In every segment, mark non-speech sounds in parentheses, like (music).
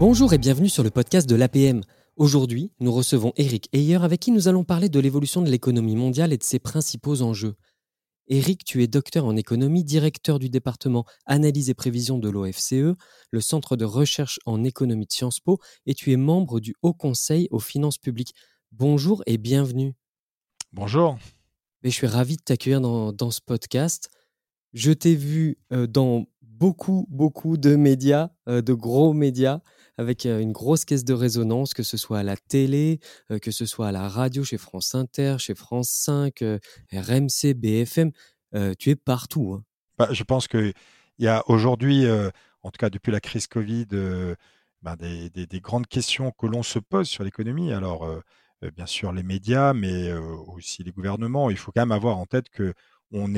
Bonjour et bienvenue sur le podcast de l'APM. Aujourd'hui, nous recevons Eric Heyer avec qui nous allons parler de l'évolution de l'économie mondiale et de ses principaux enjeux. Eric, tu es docteur en économie, directeur du département Analyse et prévision de l'OFCE, le centre de recherche en économie de Sciences Po, et tu es membre du Haut Conseil aux finances publiques. Bonjour et bienvenue. Bonjour. je suis ravi de t'accueillir dans, ce podcast. Je t'ai vu euh, dans beaucoup, beaucoup de médias, euh, de gros médias, avec une grosse caisse de résonance, que ce soit à la télé, que ce soit à la radio, chez France Inter, chez France 5, RMC, BFM. tu es partout. Hein. Bah, je pense qu'il y a aujourd'hui, en tout cas depuis la crise Covid, bah, des, des, grandes questions que l'on se pose sur l'économie. Alors, bien sûr, les médias, mais aussi les gouvernements. Il faut quand même avoir en tête que on,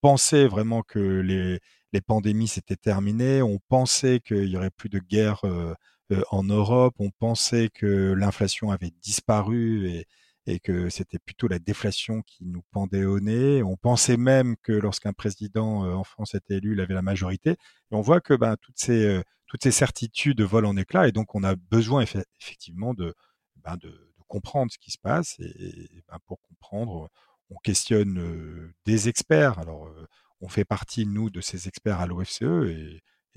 pensait vraiment que les, les pandémies s'étaient terminées, on pensait qu'il y aurait plus de guerre en Europe, on pensait que l'inflation avait disparu et, que c'était plutôt la déflation qui nous pendait au nez. On pensait même que lorsqu'un président en France était élu, il avait la majorité. On voit que ben, toutes, ces, toutes ces certitudes volent en éclats et donc on a besoin effectivement de, ben, de comprendre ce qui se passe. Ben, pour comprendre, on questionne des experts. Alors, on fait partie, nous, de ces experts à l'OFCE.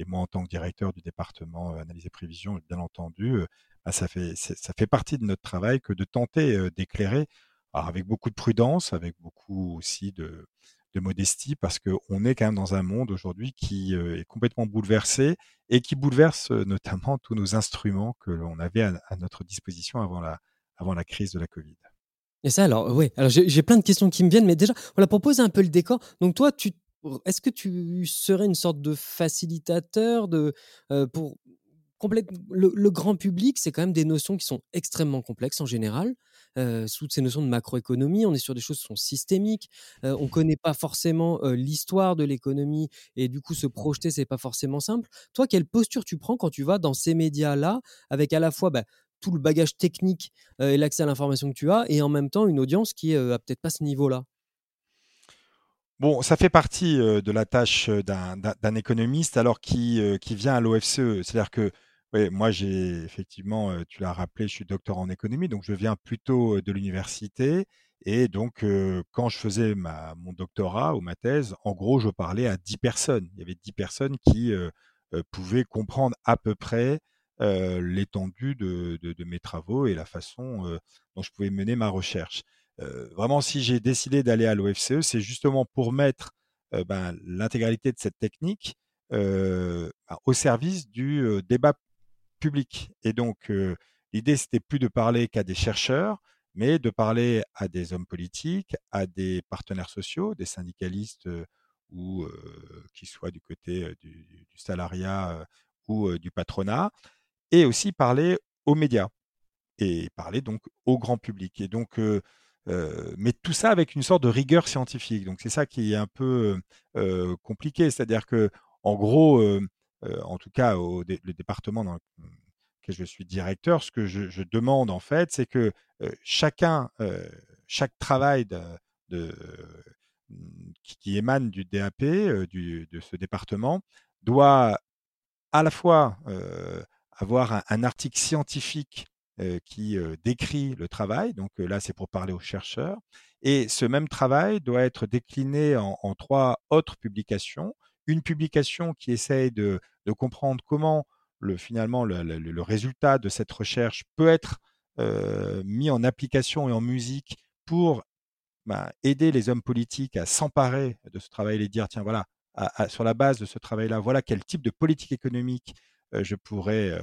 Moi, en tant que directeur du département analyse et prévision, bien entendu, ben, ça, fait, ça fait partie de notre travail que de tenter d'éclairer, avec beaucoup de prudence, avec beaucoup aussi de, de modestie, parce qu'on est quand même dans un monde aujourd'hui qui est complètement bouleversé et qui bouleverse notamment tous nos instruments que l'on avait à notre disposition avant la, avant la crise de la Covid. Et ça, alors, oui, alors j'ai plein de questions qui me viennent, mais déjà, voilà, pour poser un peu le décor, donc toi, tu, est-ce que tu serais une sorte de facilitateur de, pour le, le, grand public, c'est quand même des notions qui sont extrêmement complexes en général. Euh, sous ces notions de macroéconomie, on est sur des choses qui sont systémiques. On ne connaît pas forcément l'histoire de l'économie et du coup se projeter, c'est pas forcément simple. Toi, quelle posture tu prends quand tu vas dans ces médias-là, avec à la fois bah, tout le bagage technique et l'accès à l'information que tu as, et en même temps une audience qui n'a peut-être pas ce niveau-là? Bon, ça fait partie de la tâche d'un économiste alors qui, qui vient à l'OFCE. C'est-à-dire que moi, j'ai effectivement, tu l'as rappelé, je suis docteur en économie, donc je viens plutôt de l'université. Et donc, quand je faisais mon doctorat ou ma thèse, en gros, je parlais à 10 personnes. Il y avait 10 personnes qui pouvaient comprendre à peu près l'étendue de, mes travaux et la façon dont je pouvais mener ma recherche. Vraiment, si j'ai décidé d'aller à l'OFCE, c'est justement pour mettre ben, l'intégralité de cette technique ben, au service du débat public. Et donc, l'idée, c'était plus de parler qu'à des chercheurs, mais de parler à des hommes politiques, à des partenaires sociaux, des syndicalistes ou qui soient du côté du, du salariat ou du patronat, et aussi parler aux médias et parler donc au grand public. Et donc, euh, euh, mais tout ça avec une sorte de rigueur scientifique. Donc c'est ça qui est un peu euh, compliqué, c'est-à-dire que en gros, en tout cas au le département dans lequel je suis directeur, ce que je, demande en fait, c'est que chacun, chaque travail qui, émane du DAP, de ce département, doit à la fois avoir un, article scientifique qui décrit le travail. Donc là, c'est pour parler aux chercheurs. Et ce même travail doit être décliné en, trois autres publications. Une publication qui essaye de, comprendre comment le, finalement le, résultat de cette recherche peut être mis en application et en musique pour bah, aider les hommes politiques à s'emparer de ce travail et dire, tiens, voilà, sur la base de ce travail-là, voilà quel type de politique économique je pourrais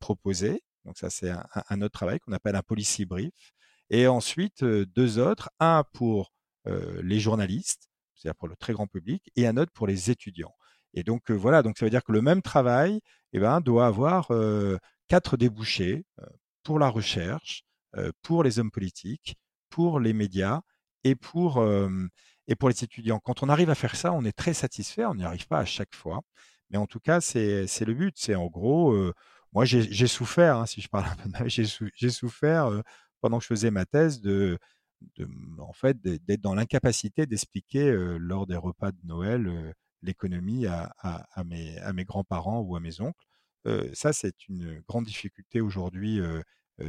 proposer. Donc ça, c'est un, autre travail qu'on appelle un policy brief. Et ensuite, deux autres, un pour les journalistes, c'est-à-dire pour le très grand public, et un autre pour les étudiants. Et donc voilà, donc ça veut dire que le même travail eh ben, doit avoir quatre débouchés pour la recherche, pour les hommes politiques, pour les médias et pour, et pour les étudiants. Quand on arrive à faire ça, on est très satisfait, on n'y arrive pas à chaque fois. Mais en tout cas, c'est le but. C'est en gros, moi j'ai souffert, hein, si je parle un peu de j'ai souffert pendant que je faisais ma thèse de, en fait, d'être dans l'incapacité d'expliquer lors des repas de Noël l'économie à, mes, grands-parents ou à mes oncles. ça, c'est une grande difficulté aujourd'hui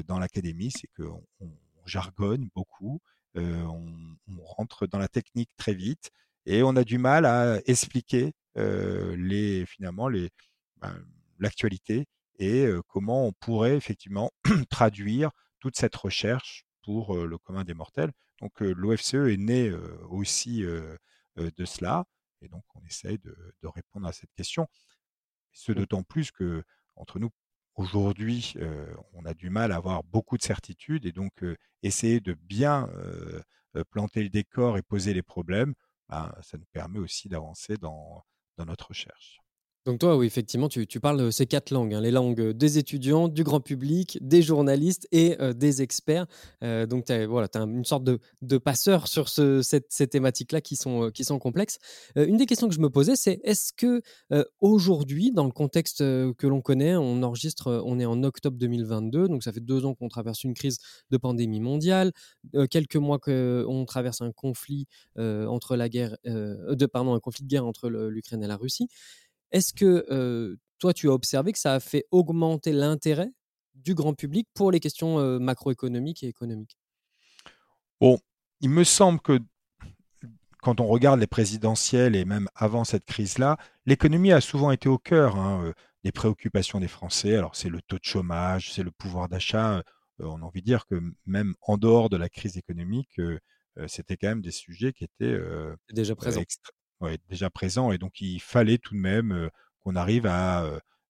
dans l'académie, c'est qu'on on jargonne beaucoup, on, rentre dans la technique très vite et on a du mal à expliquer finalement ben, l'actualité et comment on pourrait effectivement (clears throat) traduire toute cette recherche pour le commun des mortels. Donc l'OFCE est né aussi de cela et donc on essaye de, de répondre à cette question. Ce mmh. d'autant plus que entre nous, aujourd'hui, on a du mal à avoir beaucoup de certitudes et donc essayer de bien planter le décor et poser les problèmes, ben, ça nous permet aussi d'avancer dans, dans notre recherche. Donc toi, oui, effectivement, tu, parles ces quatre langues, hein, les langues des étudiants, du grand public, des journalistes et des experts. donc tu as, voilà, as une sorte de, passeur sur ce, cette, ces thématiques-là qui sont, qui sont complexes. une des questions que je me posais, c'est est-ce que aujourd'hui, dans le contexte que l'on connaît, on enregistre, on est en octobre 2022, donc ça fait deux ans qu'on traverse une crise de pandémie mondiale, quelques mois qu'on traverse un conflit entre la guerre, de, pardon, un conflit de guerre entre l'Ukraine et la Russie. Est-ce que toi, tu as observé que ça a fait augmenter l'intérêt du grand public pour les questions macroéconomiques et économiques? Bon, il me semble que quand on regarde les présidentielles et même avant cette crise-là, l'économie a souvent été au cœur hein, des préoccupations des Français. Alors c'est le taux de chômage, c'est le pouvoir d'achat. on a envie de dire que même en dehors de la crise économique, c'était quand même des sujets qui étaient déjà présents ouais, déjà présent. Et donc, il fallait tout de même qu'on arrive à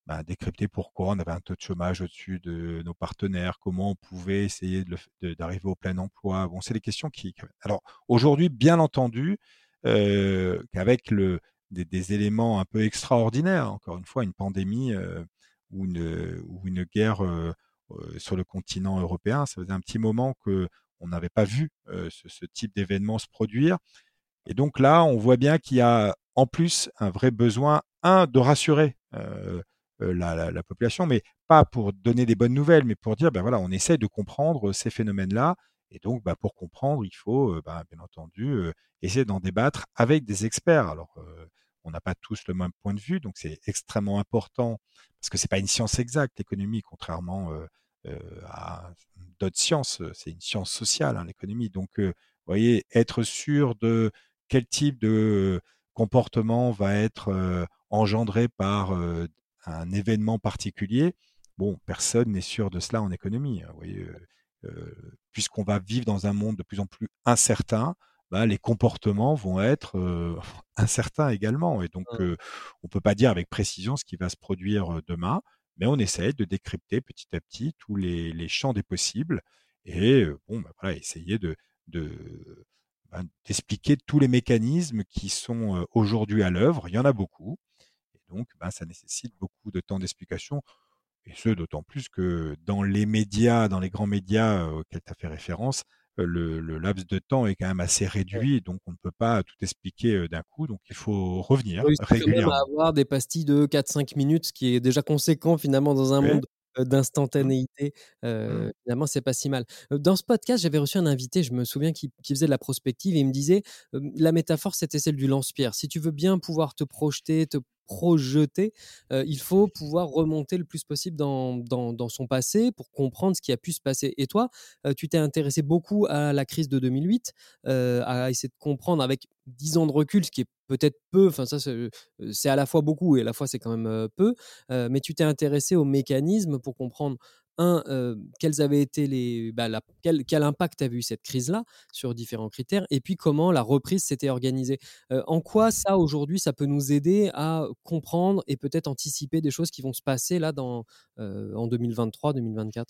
bah, décrypter pourquoi on avait un taux de chômage au-dessus de nos partenaires, comment on pouvait essayer d'arriver au plein emploi. Bon, c'est des questions qui. Alors, aujourd'hui, bien entendu, euh, qu'avec des, éléments un peu extraordinaires, encore une fois, une pandémie ou, une, guerre sur le continent européen, ça faisait un petit moment que on n'avait pas vu ce, type d'événement se produire. Et donc là, on voit bien qu'il y a en plus un vrai besoin, un, de rassurer euh, euh, la, population, mais pas pour donner des bonnes nouvelles, mais pour dire, ben voilà, on essaie de comprendre ces phénomènes-là. Et donc, bah, pour comprendre, il faut, euh, bah, bien entendu, essayer d'en débattre avec des experts. Alors, on n'a pas tous le même point de vue, donc c'est extrêmement important parce que c'est pas une science exacte, l'économie, contrairement à d'autres sciences. C'est une science sociale, hein, l'économie. Donc, vous voyez, être sûr de quel type de comportement va être engendré par un événement particulier? Bon, personne n'est sûr de cela en économie. Hein, vous voyez, puisqu'on va vivre dans un monde de plus en plus incertain, bah, les comportements vont être (laughs) incertains également. Et donc, mmh. on peut pas dire avec précision ce qui va se produire demain, mais on essaie de décrypter petit à petit tous les, champs des possibles et bon, bah, voilà, essayer de, de d'expliquer tous les mécanismes qui sont aujourd'hui à l'œuvre. Il y en a beaucoup. Et donc, ben, ça nécessite beaucoup de temps d'explication. Et ce, d'autant plus que dans les médias, dans les grands médias auxquels tu as fait référence, le, laps de temps est quand même assez réduit, donc on ne peut pas tout expliquer d'un coup, donc il faut revenir régulièrement. avoir des pastilles de 4-5 minutes, ce qui est déjà conséquent finalement dans un monde. D'instantanéité. Mmh. Finalement, c'est pas si mal. Dans ce podcast, j'avais reçu un invité, je me souviens, qui, faisait de la prospective et il me disait la métaphore, c'était celle du lance-pierre. Si tu veux bien pouvoir te projeter, te projeter, il faut pouvoir remonter le plus possible dans, dans, son passé pour comprendre ce qui a pu se passer. Et toi, tu t'es intéressé beaucoup à la crise de 2008, à essayer de comprendre avec 10 ans de recul, ce qui est peut-être peu, enfin ça c'est à la fois beaucoup et à la fois c'est quand même peu, mais tu t'es intéressé aux mécanismes pour comprendre un, quels avaient été les, bah, quel, quel, impact a vu cette crise-là sur différents critères, et puis comment la reprise s'était organisée. en quoi ça aujourd'hui, ça peut nous aider à comprendre et peut-être anticiper des choses qui vont se passer là dans, en 2023-2024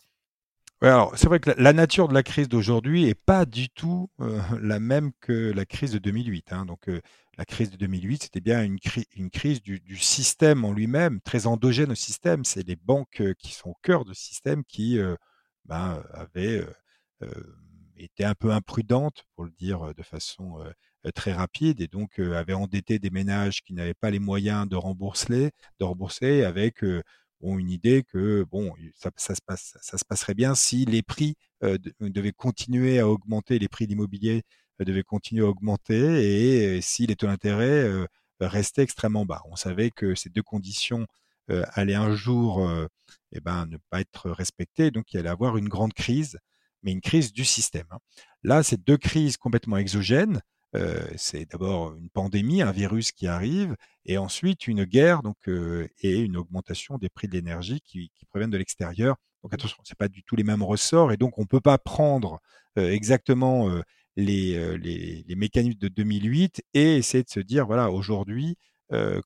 Alors c'est vrai que la, nature de la crise d'aujourd'hui est pas du tout la même que la crise de 2008. Hein. Donc la crise de 2008, c'était bien une, crise du, système en lui-même, très endogène au système. C'est les banques qui sont au cœur du système qui ben, avaient été un peu imprudentes, pour le dire de façon très rapide, et donc avaient endetté des ménages qui n'avaient pas les moyens de rembourser, de rembourser avec ont une idée que bon, ça, se passerait bien si les prix euh, devaient continuer à augmenter, les prix d'immobilier euh, devaient continuer à augmenter et, si les taux d'intérêt euh, restaient extrêmement bas. On savait que ces deux conditions allait un jour eh ben, ne pas être respectée, donc il allait avoir une grande crise, mais une crise du système. Hein. Là, c'est deux crises complètement exogènes. C'est d'abord une pandémie, un virus qui arrive, et ensuite une guerre donc, et une augmentation des prix de l'énergie qui, qui proviennent de l'extérieur. Donc attention, c'est pas du tout les mêmes ressorts, et donc on peut pas prendre exactement les, les, les, mécanismes de 2008 et essayer de se dire, voilà, aujourd'hui,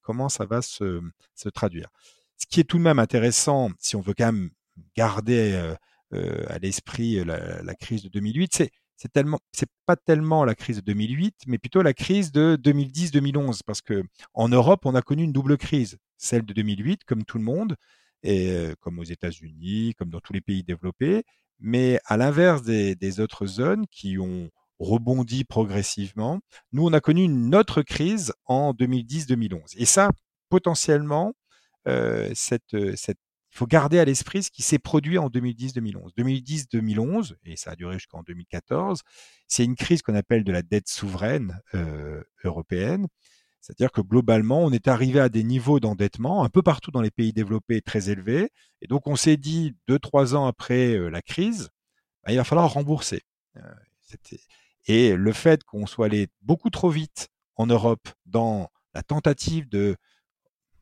comment ça va se, se, traduire. Ce qui est tout de même intéressant, si on veut quand même garder à l'esprit la, la, crise de 2008, c'est c'est tellement pas tellement la crise de 2008 mais plutôt la crise de 2010-2011 parce que en Europe on a connu une double crise celle de 2008 comme tout le monde et comme aux États-Unis comme dans tous les pays développés mais à l'inverse des, autres zones qui ont rebondit progressivement. Nous, on a connu une crise en 2010-2011. Et ça, potentiellement, euh, cette, cette, il faut garder à l'esprit ce qui s'est produit en 2010-2011. 2010-2011, et ça a duré jusqu'en 2014, c'est une crise qu'on appelle de la dette souveraine euh, européenne. C'est-à-dire que globalement, on est arrivé à des niveaux d'endettement un peu partout dans les pays développés très élevés. Et donc, on s'est dit, deux, trois ans après euh, la crise, bah, il va falloir rembourser. Euh, et le fait qu'on soit allé beaucoup trop vite en Europe dans la tentative de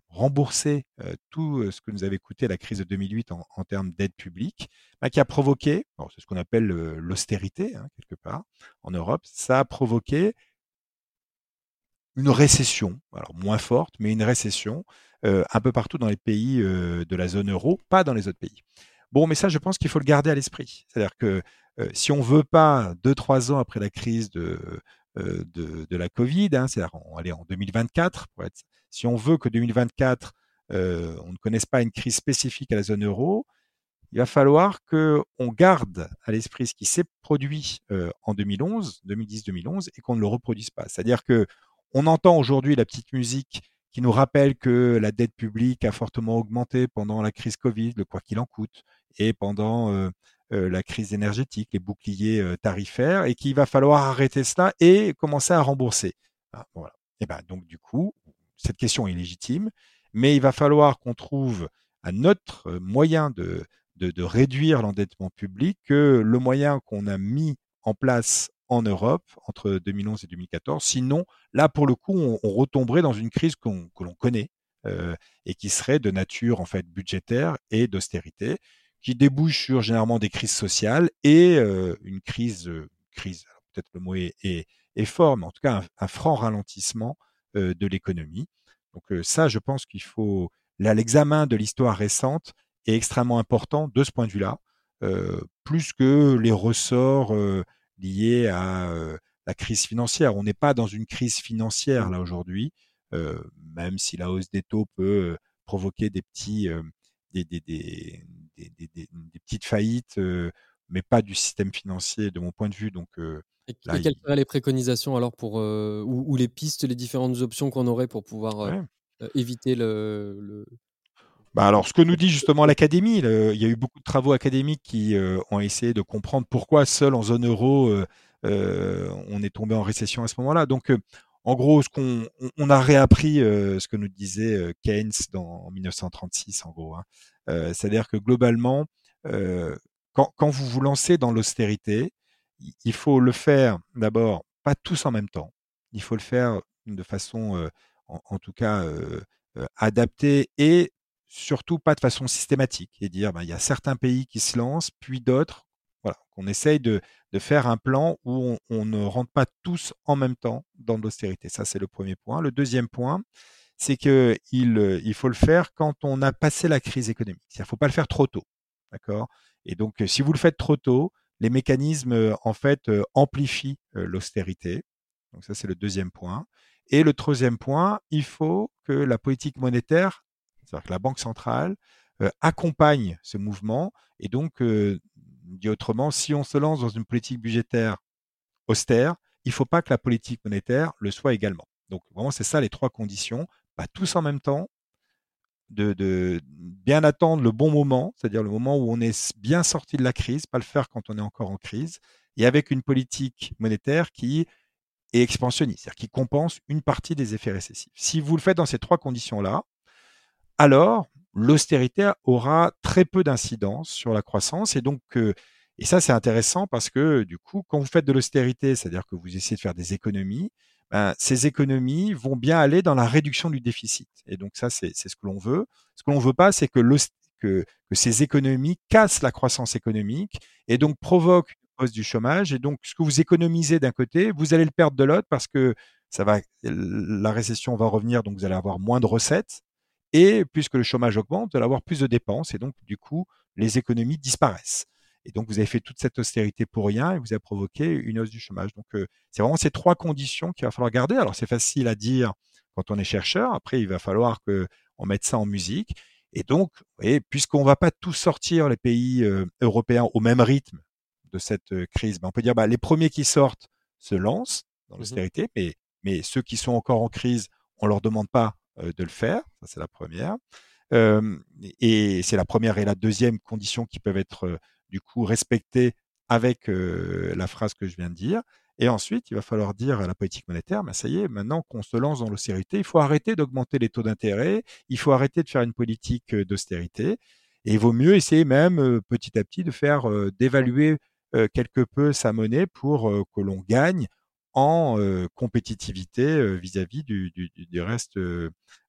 rembourser tout ce que nous avait coûté la crise de 2008 en, termes d'aide publique, bah, qui a provoqué, c'est ce qu'on appelle l'austérité hein, quelque part en Europe, ça a provoqué une récession, alors moins forte, mais une récession un peu partout dans les pays de la zone euro, pas dans les autres pays. Bon, mais ça, je pense qu'il faut le garder à l'esprit. C'est-à-dire que si on veut pas, deux, trois ans après la crise de, de, de, la Covid, hein, c'est-à-dire aller en 2024, pour être, si on veut que 2024, euh, on ne connaisse pas une crise spécifique à la zone euro, il va falloir que on garde à l'esprit ce qui s'est produit euh, en 2011, 2010-2011, et qu'on ne le reproduise pas. C'est-à-dire que on entend aujourd'hui la petite musique qui nous rappelle que la dette publique a fortement augmenté pendant la crise Covid, le quoi qu'il en coûte, et pendant euh, euh, la crise énergétique, les boucliers euh, tarifaires, et qu'il va falloir arrêter cela et commencer à rembourser. Ah. Et ben donc du coup, cette question est légitime, mais il va falloir qu'on trouve un autre moyen de, réduire l'endettement public que le moyen qu'on a mis en place en Europe entre 2011 et 2014. Sinon, là, pour le coup, on, retomberait dans une crise que l'on connaît euh, et qui serait de nature en fait budgétaire et d'austérité qui débouche sur généralement des crises sociales et euh, une crise, euh, crise peut-être le mot est, est, est, fort, mais en tout cas un, franc ralentissement euh, de l'économie. Donc ça, je pense qu'il faut, là, l'examen de l'histoire récente est extrêmement important de ce point de vue-là, plus que les ressorts liés à la crise financière. On n'est pas dans une crise financière là aujourd'hui, même si la hausse des taux peut provoquer des petits des, des, des, des, petites faillites, mais pas du système financier de mon point de vue. Donc, et, là, quelles seraient les préconisations alors pour ou, ou, les pistes, les différentes options qu'on aurait pour pouvoir ouais. éviter le, le... Bah alors, ce que nous dit justement l'Académie, il y a eu beaucoup de travaux académiques qui euh, ont essayé de comprendre pourquoi seul en zone euro euh, euh, on est tombé en récession à ce moment-là. Donc, en gros, ce qu'on on a réappris ce que nous disait Keynes dans, en 1936, en gros. Hein. Euh, c'est-à-dire que globalement, euh, quand, vous vous lancez dans l'austérité, il faut le faire d'abord pas tous en même temps. Il faut le faire de façon, euh, en, tout cas, adaptée et surtout pas de façon systématique et dire ben, il y a certains pays qui se lancent, puis d'autres. Voilà, qu'on essaye de, faire un plan où on, ne rentre pas tous en même temps dans l'austérité. Ça, c'est le premier point. Le deuxième point, c'est que il, euh, il faut le faire quand on a passé la crise économique. Il ne faut pas le faire trop tôt, Et donc, euh, si vous le faites trop tôt, les mécanismes euh, en fait amplifient l'austérité. Donc ça, c'est le deuxième point. Et le troisième point, il faut que la politique monétaire, c'est-à-dire que la banque centrale, accompagne ce mouvement. Et donc, dit autrement, si on se lance dans une politique budgétaire austère, il ne faut pas que la politique monétaire le soit également. Donc vraiment, c'est ça les trois conditions pas tous en même temps, de, bien attendre le bon moment, c'est-à-dire le moment où on est bien sorti de la crise, pas le faire quand on est encore en crise, et avec une politique monétaire qui est expansionniste, c'est-à-dire qui compense une partie des effets récessifs. Si vous le faites dans ces trois conditions-là, alors l'austérité aura très peu d'incidence sur la croissance. Et donc, et ça, c'est intéressant parce que du coup, quand vous faites de l'austérité, c'est-à-dire que vous essayez de faire des économies, ben, ces économies vont bien aller dans la réduction du déficit. Et donc ça, c'est ce que l'on veut. Ce que l'on veut pas, c'est que, que, que, ces économies cassent la croissance économique et donc provoquent une hausse du chômage. Et donc, ce que vous économisez d'un côté, vous allez le perdre de l'autre parce que ça va, la récession va revenir, donc vous allez avoir moins de recettes. Et puisque le chômage augmente, vous allez avoir plus de dépenses et donc, du coup, les économies disparaissent. Et donc, vous avez fait toute cette austérité pour rien et vous avez provoqué une hausse du chômage. Donc, euh, c'est vraiment ces trois conditions qu'il va falloir garder. Alors, c'est facile à dire quand on est chercheur. Après, il va falloir qu'on mette ça en musique. Et donc, puisqu'on ne va pas tous sortir les pays euh, européens au même rythme de cette euh, crise, ben, on peut dire bah, les premiers qui sortent se lancent dans mmh l'austérité, mais, mais ceux qui sont encore en crise, on leur demande pas de le faire. Ça, c'est la première. et c'est la première et la deuxième condition qui peuvent être du coup respecter avec la phrase que je viens de dire. Et ensuite, il va falloir dire à la politique monétaire, bah, ça y est, maintenant qu'on se lance dans l'austérité, il faut arrêter d'augmenter les taux d'intérêt, il faut arrêter de faire une politique d'austérité, et il vaut mieux essayer même petit à petit de faire d'évaluer quelque peu sa monnaie pour que l'on gagne en compétitivité vis-à-vis du, du, reste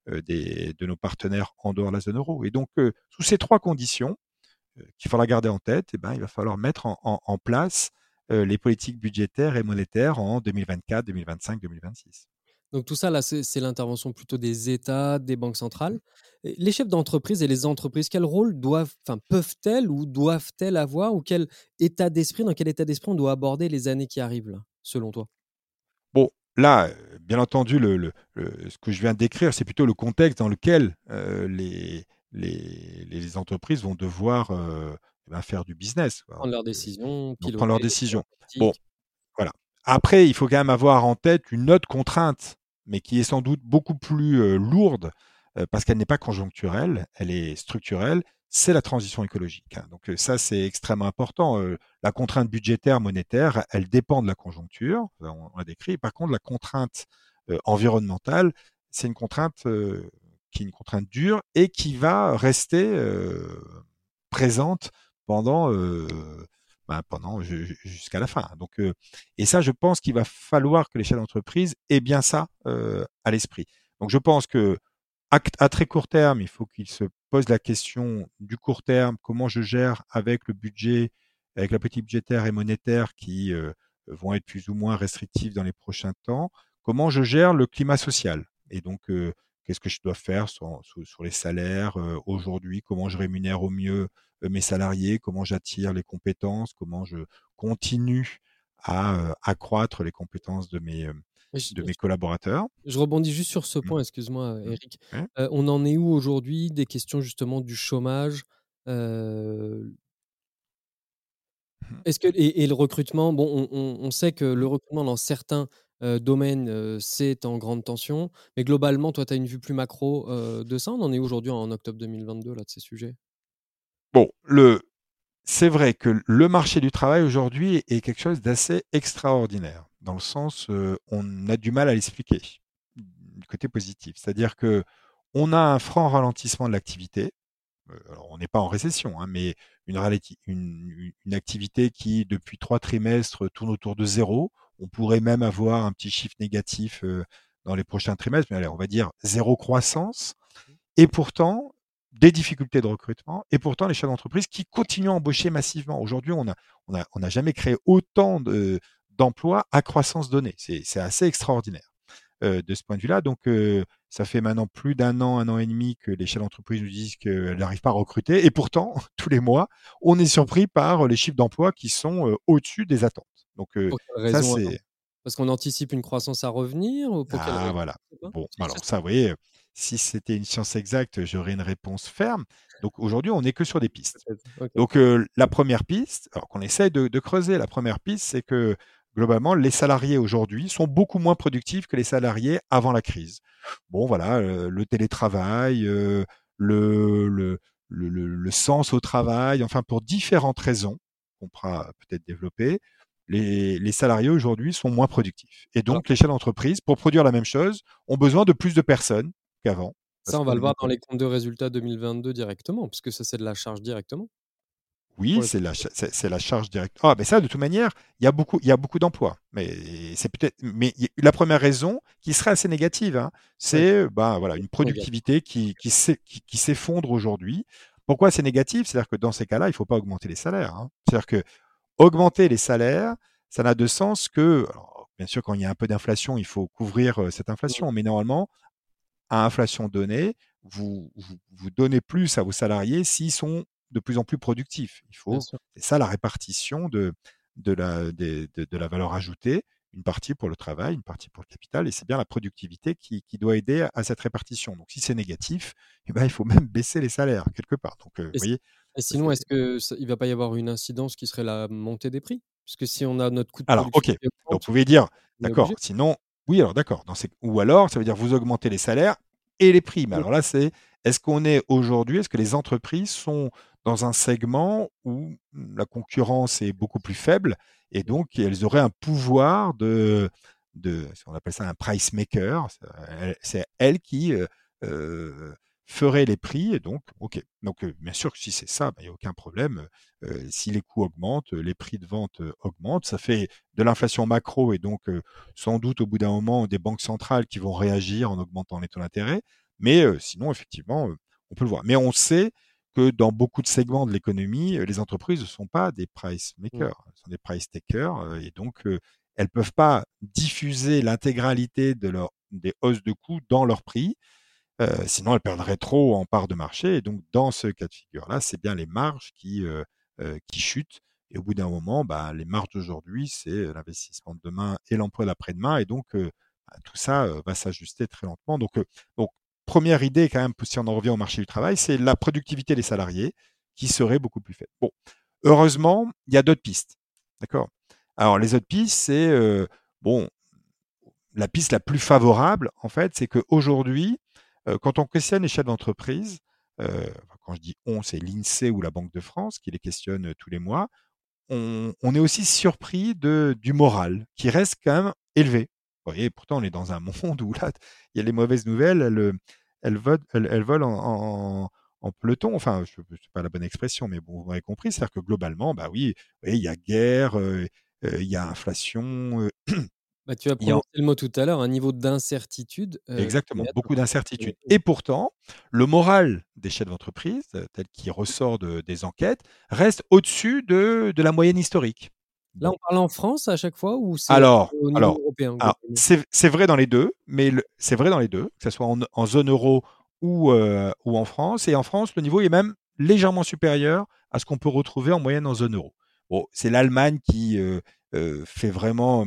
des, de nos partenaires en dehors de la zone euro. Et donc, sous ces trois conditions, euh, qu'il faudra garder en tête, eh ben, il va falloir mettre en, place euh, les politiques budgétaires et monétaires en 2024, 2025, 2026. Donc tout ça, là, c'est l'intervention plutôt des États, des banques centrales. Les chefs d'entreprise et les entreprises, quel rôle doivent, enfin, peuvent-elles ou doivent-elles avoir ou quel état d'esprit, dans quel état d'esprit on doit aborder les années qui arrivent, là, selon toi? Bon, là, euh, bien entendu, le, ce que je viens de décrire, c'est plutôt le contexte dans lequel les, les, les entreprises vont devoir euh, eh ben, faire du business. Prendre leurs décisions, prendre leurs décisions. Bon, voilà. Après, il faut quand même avoir en tête une autre contrainte, mais qui est sans doute beaucoup plus euh, lourde euh, parce qu'elle n'est pas conjoncturelle, elle est structurelle. C'est la transition écologique. Hein. Donc ça, c'est extrêmement important. la contrainte budgétaire, monétaire, elle dépend de la conjoncture. On l'a décrit. Par contre, la contrainte environnementale, c'est une contrainte qui est une contrainte dure et qui va rester présente pendant ben, jusqu'à la fin. Donc et ça, je pense qu'il va falloir que les chefs d'entreprise aient bien ça à l'esprit. Donc je pense que à, très court terme, il faut qu'ils se posent la question du court terme, comment je gère avec le budget, avec la politique budgétaire et monétaire qui vont être plus ou moins restrictifs dans les prochains temps, comment je gère le climat social. Et donc, qu'est-ce que je dois faire sur, les salaires aujourd'hui, comment je rémunère au mieux mes salariés, comment j'attire les compétences, comment je continue à accroître les compétences de mes, de mes collaborateurs? Je rebondis juste sur ce mmh. point, excuse-moi mmh. Eric. on en est où aujourd'hui des questions justement du chômage mmh. Est-ce que et, le recrutement, bon, on, sait que le recrutement dans certains domaine, c'est en grande tension. Mais globalement, toi, tu as une vue plus macro de ça? On en est aujourd'hui en octobre 2022 là, de ces sujets? Bon, le... c'est vrai que le marché du travail aujourd'hui est quelque chose d'assez extraordinaire, dans le sens, on a du mal à l'expliquer, du côté positif. C'est-à-dire que on a un franc ralentissement de l'activité. On n'est pas en récession, hein, mais une, activité qui, depuis trois trimestres, tourne autour de zéro. On pourrait même avoir un petit chiffre négatif dans les prochains trimestres, mais allez, on va dire zéro croissance. Et pourtant, des difficultés de recrutement, et pourtant les chefs d'entreprise qui continuent à embaucher massivement. Aujourd'hui, on n'a on a, on a jamais créé autant d'emplois à croissance donnée. C'est assez extraordinaire euh, de ce point de vue-là. Donc, euh, ça fait maintenant plus d'un an, un an et demi que les chefs d'entreprise nous disent qu'elles n'arrivent pas à recruter. Et pourtant, (laughs) tous les mois, on est surpris par les chiffres d'emploi qui sont au-dessus des attentes. Donc, ça, c'est. Parce qu'on anticipe une croissance à revenir ou Ah, voilà. Bon, alors ça, vous voyez, si c'était une science exacte, j'aurais une réponse ferme. Donc aujourd'hui, on n'est que sur des pistes. Donc la première piste, alors qu'on essaye de, creuser, la première piste, c'est que globalement, les salariés aujourd'hui sont beaucoup moins productifs que les salariés avant la crise. Bon, voilà, le télétravail, le, le, le, sens au travail, enfin pour différentes raisons qu'on pourra peut-être développer les, salariés aujourd'hui sont moins productifs. Et donc, les chefs d'entreprise, pour produire la même chose, ont besoin de plus de personnes qu'avant. Ça, on va le voir dans les comptes de résultats 2022 directement, puisque ça, c'est de la charge directement. Oui, c'est la, c'est, la charge directe. Ah, mais ça, de toute manière, il y a beaucoup, il y a beaucoup d'emplois. Mais c'est peut-être, mais la première raison qui serait assez négative, hein, c'est bah, voilà, une productivité qui, qui, qui, s'effondre aujourd'hui. Pourquoi c'est négatif? C'est-à-dire que dans ces cas-là, il ne faut pas augmenter les salaires. Hein. C'est-à-dire que augmenter les salaires, ça n'a de sens que, bien sûr, quand il y a un peu d'inflation, il faut couvrir euh, cette inflation. Mais normalement, à inflation donnée, vous, vous, vous donnez plus à vos salariés s'ils sont de plus en plus productifs. Il faut, c'est ça la répartition de, de, la, de, de, la valeur ajoutée, une partie pour le travail, une partie pour le capital, et c'est bien la productivité qui, qui, doit aider à, cette répartition. Donc si c'est négatif, eh ben, il faut même baisser les salaires quelque part. Donc, euh, et, voyez, et sinon, est-ce qu'il ne va pas y avoir une incidence qui serait la montée des prix? Puisque si on a notre coût de Alors, ok, donc vous pouvez dire, d'accord, sinon, oui, alors d'accord, ou alors ça veut dire vous augmentez les salaires et les prix. Mais alors là, c'est est-ce qu'on est aujourd'hui, est-ce que les entreprises sont dans un segment où la concurrence est beaucoup plus faible et donc elles auraient un pouvoir de, de on appelle ça un price maker, c'est elles qui euh, feraient les prix et donc ok. Donc euh, bien sûr que si c'est ça, ben, il n'y a aucun problème. si les coûts augmentent, les prix de vente augmentent, ça fait de l'inflation macro et donc sans doute au bout d'un moment des banques centrales qui vont réagir en augmentant les taux d'intérêt. Mais sinon effectivement, on peut le voir. Mais on sait que dans beaucoup de segments de l'économie, les entreprises ne sont pas des price mmh. makers, elles sont des price takers, et donc elles peuvent pas diffuser l'intégralité de leur, des hausses de coûts dans leurs prix, sinon elles perdraient trop en part de marché. Et donc dans ce cas de figure-là, c'est bien les marges qui, qui chutent. Et au bout d'un moment, bah, les marges d'aujourd'hui, c'est l'investissement de demain et l'emploi d'après-demain. Et donc, bah, tout ça va s'ajuster très lentement. Donc, donc première idée, quand même, si on en revient au marché du travail, c'est la productivité des salariés qui serait beaucoup plus faible. Bon, heureusement, il y a d'autres pistes. D'accord? Alors, les autres pistes, c'est, euh, bon, la piste la plus favorable, en fait, c'est qu'aujourd'hui, euh, quand on questionne les chefs d'entreprise, quand je dis on, c'est l'INSEE ou la Banque de France qui les questionne tous les mois, on, est aussi surpris de, du moral qui reste quand même élevé. Vous voyez, pourtant, on est dans un (laughs) monde où là, il y a les mauvaises nouvelles, elles, elles volent, en, peloton. Enfin, ce n'est pas la bonne expression, mais bon, vous m'avez compris. C'est-à-dire que globalement, bah oui, il y a guerre, il y a inflation. Bah, tu as prononcé le mot tout à l'heure, un niveau d'incertitude. Exactement, beaucoup d'incertitude. Et pourtant, le moral des chefs d'entreprise, tel qu'il ressort des enquêtes, reste au-dessus de, la moyenne historique. Là, on parle en France à chaque fois ou c'est alors, au niveau alors, européen C'est vrai dans les deux, mais c'est vrai dans les deux, que ce soit en, zone euro ou, euh, ou en France. Et en France, le niveau est même légèrement supérieur à ce qu'on peut retrouver en moyenne en zone euro. Bon, c'est l'Allemagne qui euh, euh, fait vraiment,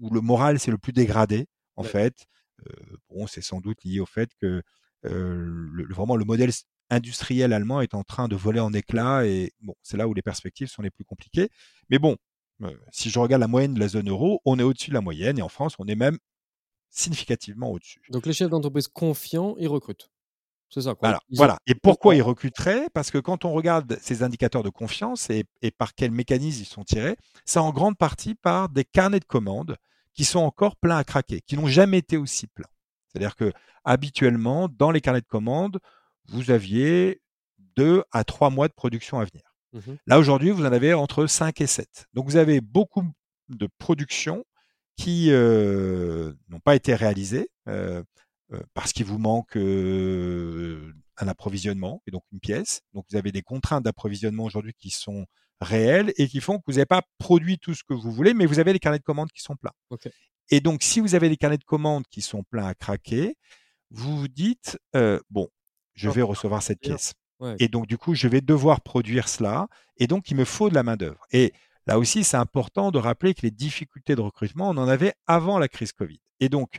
où le moral c'est le plus dégradé, en fait. bon, c'est sans doute lié au fait que le, vraiment le modèle industriel allemand est en train de voler en éclats et bon, c'est là où les perspectives sont les plus compliquées. Mais bon, euh, si je regarde la moyenne de la zone euro, on est au-dessus de la moyenne et en France, on est même significativement au-dessus. Donc les chefs d'entreprise confiants, ils recrutent. C'est ça. Quoi. Voilà. Et pourquoi ils recruteraient? Parce que quand on regarde ces indicateurs de confiance et, par quels mécanismes ils sont tirés, c'est en grande partie par des carnets de commandes qui sont encore pleins à craquer, qui n'ont jamais été aussi pleins. C'est-à-dire que habituellement, dans les carnets de commandes, vous aviez deux à trois mois de production à venir. Mmh Là, aujourd'hui, vous en avez entre 5 et 7. Donc, vous avez beaucoup de productions qui euh, n'ont pas été réalisées euh, euh, parce qu'il vous manque un approvisionnement et donc une pièce. Donc, vous avez des contraintes d'approvisionnement aujourd'hui qui sont réelles et qui font que vous n'avez pas produit tout ce que vous voulez, mais vous avez les carnets de commandes qui sont pleins. Et donc, si vous avez les carnets de commandes qui sont pleins à craquer, vous vous dites, bon, je vais recevoir cette pièce. Et donc, du coup, je vais devoir produire cela. Et donc, il me faut de la main-d'œuvre. Et là aussi, c'est important de rappeler que les difficultés de recrutement, on en avait avant la crise Covid. Et donc,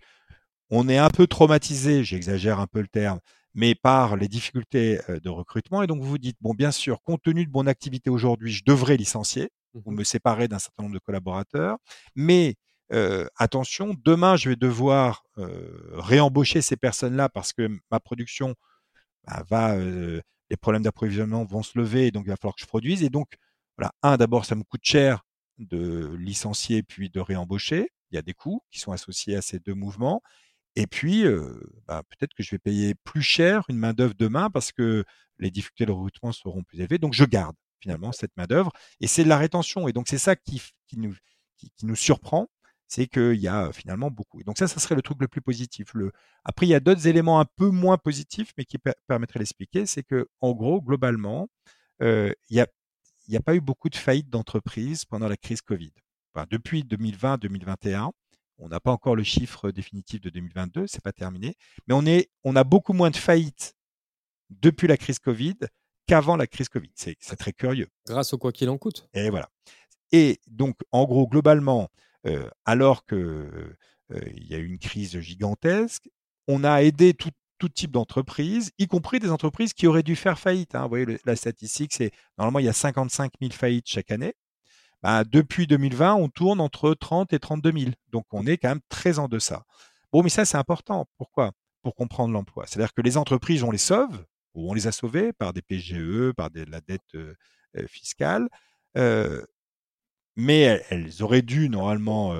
on est un peu traumatisé, j'exagère un peu le terme, mais par les difficultés de recrutement. Et donc, vous vous dites, bon, bien sûr, compte tenu de mon activité aujourd'hui, je devrais licencier ou mmh me séparer d'un certain nombre de collaborateurs. Mais attention, demain, je vais devoir réembaucher ces personnes-là parce que ma production bah, va les problèmes d'approvisionnement vont se lever, donc il va falloir que je produise. Et donc, voilà, un, d'abord, ça me coûte cher de licencier puis de réembaucher. Il y a des coûts qui sont associés à ces deux mouvements. Et puis, heu, bah, peut-être que je vais payer plus cher une main-d'œuvre demain parce que les difficultés de recrutement seront plus élevées. Donc je garde finalement cette main-d'œuvre et c'est de la rétention et donc c'est ça qui qui nous qui qui nous surprend, c'est qu'il y a finalement beaucoup et donc ça, ça serait le truc le plus positif. Le après il y a d'autres éléments un peu moins positifs, mais qui permettraient d'expliquer, c'est qu'en gros, globalement, il y a a pas eu beaucoup de faillites d'entreprises pendant la crise covid. Enfin, depuis 2020-2021, on n'a pas encore le chiffre définitif de 2022, c'est pas terminé, mais on est on a beaucoup moins de faillites depuis la crise covid qu'avant la crise covid. C'est très curieux. Grâce au quoi qu'il en coûte. Et voilà. Et donc en gros, globalement, heu, alors que, heu, il y a eu une crise gigantesque, on a aidé tout tout type d'entreprises, y compris des entreprises qui auraient dû faire faillite, hein. Vous voyez le la statistique, c'est normalement il y a 55 000 faillites chaque année. Bah, depuis 2020, on tourne entre 30 et 32 000. Donc on est quand même très en deçà. Bon, mais ça c'est important. Pourquoi? Pour comprendre l'emploi. C'est-à-dire que les entreprises, on les sauve ou on les a sauvées par des PGE, par des la dette, heu heu, fiscale, heu, mais elles auraient dû normalement,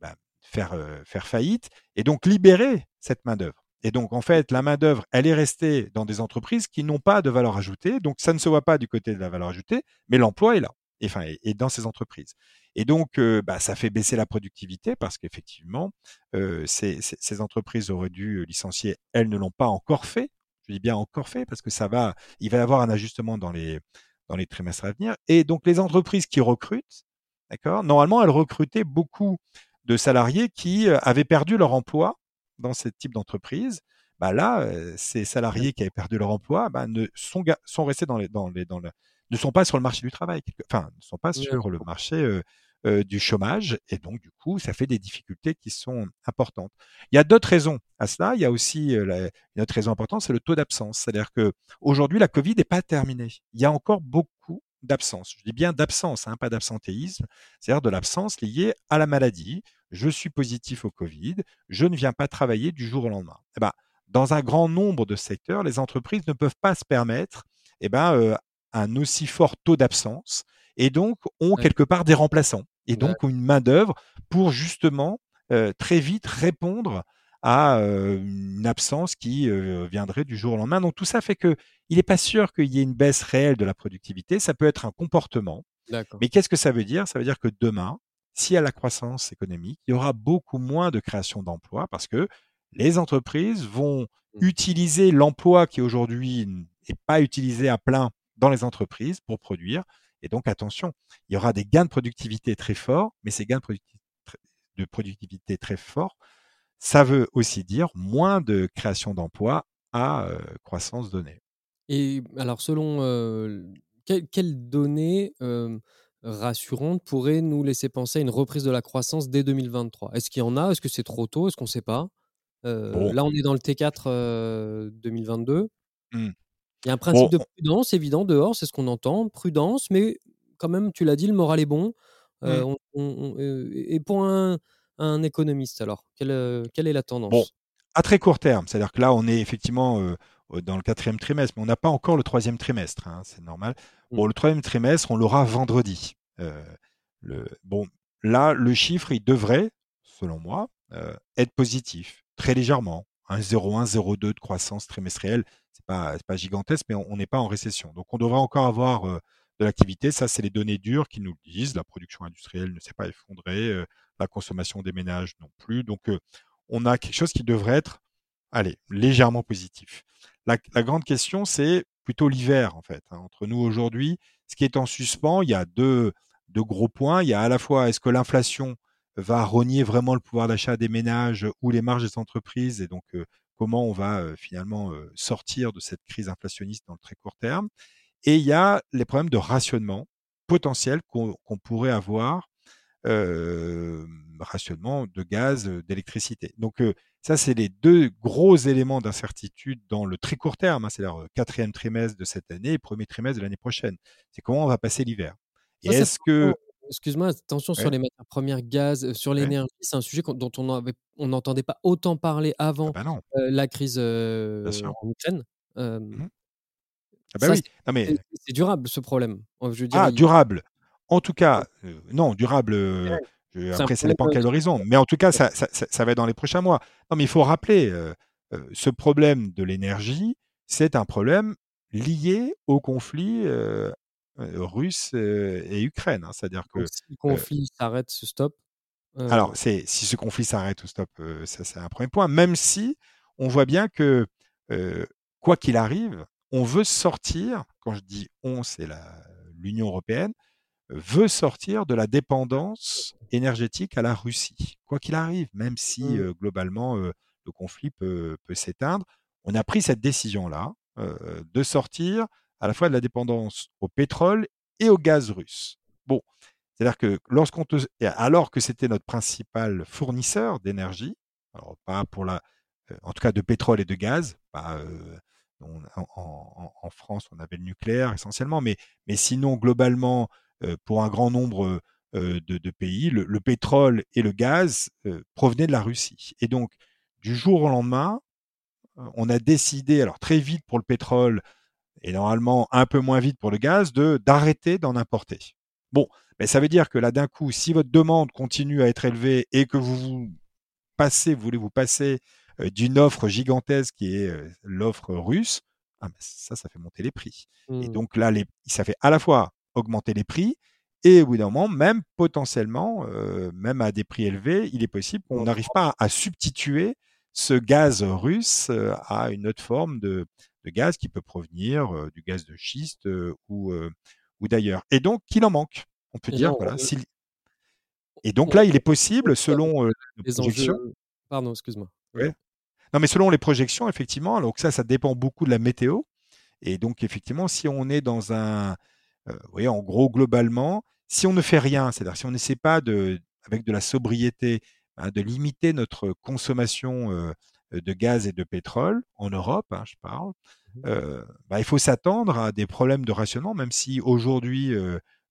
bah, faire, faire faillite et donc libérer cette main-d'œuvre. Et donc en fait, la main-d'œuvre, elle est restée dans des entreprises qui n'ont pas de valeur ajoutée, donc ça ne se voit pas du côté de la valeur ajoutée, mais l'emploi est là, et enfin dans ces entreprises. Et donc, heu, bah, ça fait baisser la productivité parce qu'effectivement, heu, ces ces ces entreprises auraient dû licencier, elles ne l'ont pas encore fait. Je dis bien encore fait parce que ça va il va y avoir un ajustement dans les dans les trimestres à venir et donc les entreprises qui recrutent, d'accord? Normalement, elles recrutaient beaucoup de salariés qui, heu, avaient perdu leur emploi dans ce type d'entreprise, bah là, ces salariés qui avaient perdu leur emploi, bah, ne sont sont restés dans les dans les dans le ne sont pas sur le marché du travail, enfin, ne sont pas sur le marché, du chômage et donc du coup, ça fait des difficultés qui sont importantes. Il y a d'autres raisons à cela. Il y a aussi, la une autre raison importante, c'est le taux d'absence. C'est-à-dire qu'aujourd'hui, la covid n'est pas terminée. Il y a encore beaucoup d'absence. Je dis bien d'absence, hein, pas d'absentéisme, c'est-à-dire de l'absence liée à la maladie. Je suis positif au covid, je ne viens pas travailler du jour au lendemain. Et bah, dans un grand nombre de secteurs, les entreprises ne peuvent pas se permettre, et ben, un aussi fort taux d'absence et donc ont Ouais. quelque part des remplaçants et donc ont une main-d'œuvre pour justement, très vite répondre à, une absence qui, viendrait du jour au lendemain. Donc tout ça fait qu'il est pas sûr qu'il y ait une baisse réelle de la productivité. Ça peut être un comportement, mais qu'est-ce que ça veut dire? Ça veut dire que demain, s'il y a la croissance économique, il y aura beaucoup moins de création d'emplois parce que les entreprises vont Mmh. utiliser l'emploi qui aujourd'hui n'est pas utilisé à plein dans les entreprises pour produire et donc attention, il y aura des gains de productivité très forts, mais ces gains de producti tr de productivité très forts, ça veut aussi dire moins de création d'emplois à, heu, croissance donnée. Et alors selon, heu, quelles données, hem, rassurantes pourraient nous laisser penser à une reprise de la croissance dès 2023? Est-ce qu'il y en a? Est-ce que c'est trop tôt? Est-ce qu'on sait pas? Bon, là, on est dans le T4, heu, 2022. mmh, Il y a un principe bon, de prudence évident dehors, c'est ce qu'on entend, prudence, mais quand même, tu l'as dit, le moral est bon. Heu, mmh. on on on, heu et pour un un économiste alors, quelle, quelle est la Bon, tendance? à très court terme, c'est-à-dire que là, on est effectivement, dans le quatrième trimestre, mais on n'a pas encore le troisième trimestre, hein, c'est normal. Mmh. Bon, le troisième trimestre, on l'aura vendredi. Le bon, là, le chiffre, il devrait, selon moi, être positif, très légèrement, un 0,1-0,2 de croissance trimestrielle. C'est pas pas gigantesque, mais on n'est pas en récession. Donc on devrait encore avoir, heu, de l'activité. Ça, c'est les données dures qui nous le disent. La production industrielle ne s'est pas effondrée, heu, la consommation des ménages non plus. Donc heu, on a quelque chose qui devrait être, allez, légèrement positif. La, grande question, c'est plutôt l'hiver, en fait. hein. Entre nous aujourd'hui, ce qui est en suspens, il y a deux, gros points. Il y a à la fois, est-ce que l'inflation va rogner vraiment le pouvoir d'achat des ménages ou les marges des entreprises? Et donc euh, comment on va euh, finalement euh, sortir de cette crise inflationniste dans le très court terme. Et il y a les problèmes de rationnement potentiel qu'on pourrait avoir rationnement de gaz, d'électricité. Donc ça, c'est les deux gros éléments d'incertitude dans le très court terme, hein, c'est-à-dire quatrième trimestre de cette année et premier trimestre de l'année prochaine. C'est comment on va passer l'hiver. Et est-ce que... excuse-moi, attention sur les matières premières, gaz, sur ouais, l'énergie, c'est un sujet dont on n'entendait pas autant parler ah avant, bah la crise, sûr. en Ukraine. Hem, Mhm. Ah bah oui, mais c'est durable ce problème. Heu, je veux dire, ah il durable. En tout cas, euh, non durable. euh, après, ça dépend quel horizon. Mais en tout cas, ça, ça, va être dans les prochains mois. Non, mais il faut rappeler, ce problème de l'énergie, c'est un problème lié au conflit russe et Ukraine. Hein. C'est-à-dire que si le conflit s'arrête, se stoppe. Alors, c'est si ce conflit s'arrête ou stop, ça c'est un premier point. Même si on voit bien que quoi qu'il arrive, on veut sortir. Quand je dis on, c'est l'Union européenne veut sortir de la dépendance énergétique à la Russie. Quoi qu'il arrive, même si mmh. globalement le conflit peut, peut s'éteindre, on a pris cette décision-là de sortir à la fois de la dépendance au pétrole et au gaz russe. Bon, c'est-à-dire que lorsqu'on alors que c'était notre principal fournisseur d'énergie, alors pas pour la, en tout cas de pétrole et de gaz, en, France on avait le nucléaire essentiellement, mais, mais sinon globalement pour un grand nombre de, pays, le, pétrole et le gaz provenaient de la Russie. Et donc du jour au lendemain, on a décidé, alors très vite pour le pétrole et normalement un peu moins vite pour le gaz, de d'arrêter d'en importer. Bon, mais ça veut dire que là d'un coup, si votre demande continue à être élevée et que vous vous passez, vous voulez vous passer d'une offre gigantesque qui est l'offre russe, ah, ça, ça fait monter les prix. Et mmh. donc là, les, ça fait à la fois augmenter les prix et au bout d'un moment, même potentiellement, même à des prix élevés, il est possible qu'on n'arrive pas à substituer ce gaz russe à une autre forme de, gaz qui peut provenir du gaz de schiste ou, ou d'ailleurs. Et donc, qu'il en manque. On peut dire, voilà. Et donc là, il est possible, selon les projections. Pardon, excuse-moi. Non, mais selon les projections, effectivement, alors que ça, ça dépend beaucoup de la météo. Et donc, effectivement, si on est dans un. vous voyez, en gros, globalement, si on ne fait rien, c'est-à-dire si on n'essaie pas de, avec de la sobriété, Hein, de limiter notre consommation de gaz et de pétrole en Europe, hein, je parle, mmh bah, il faut s'attendre à des problèmes de rationnement, même si aujourd'hui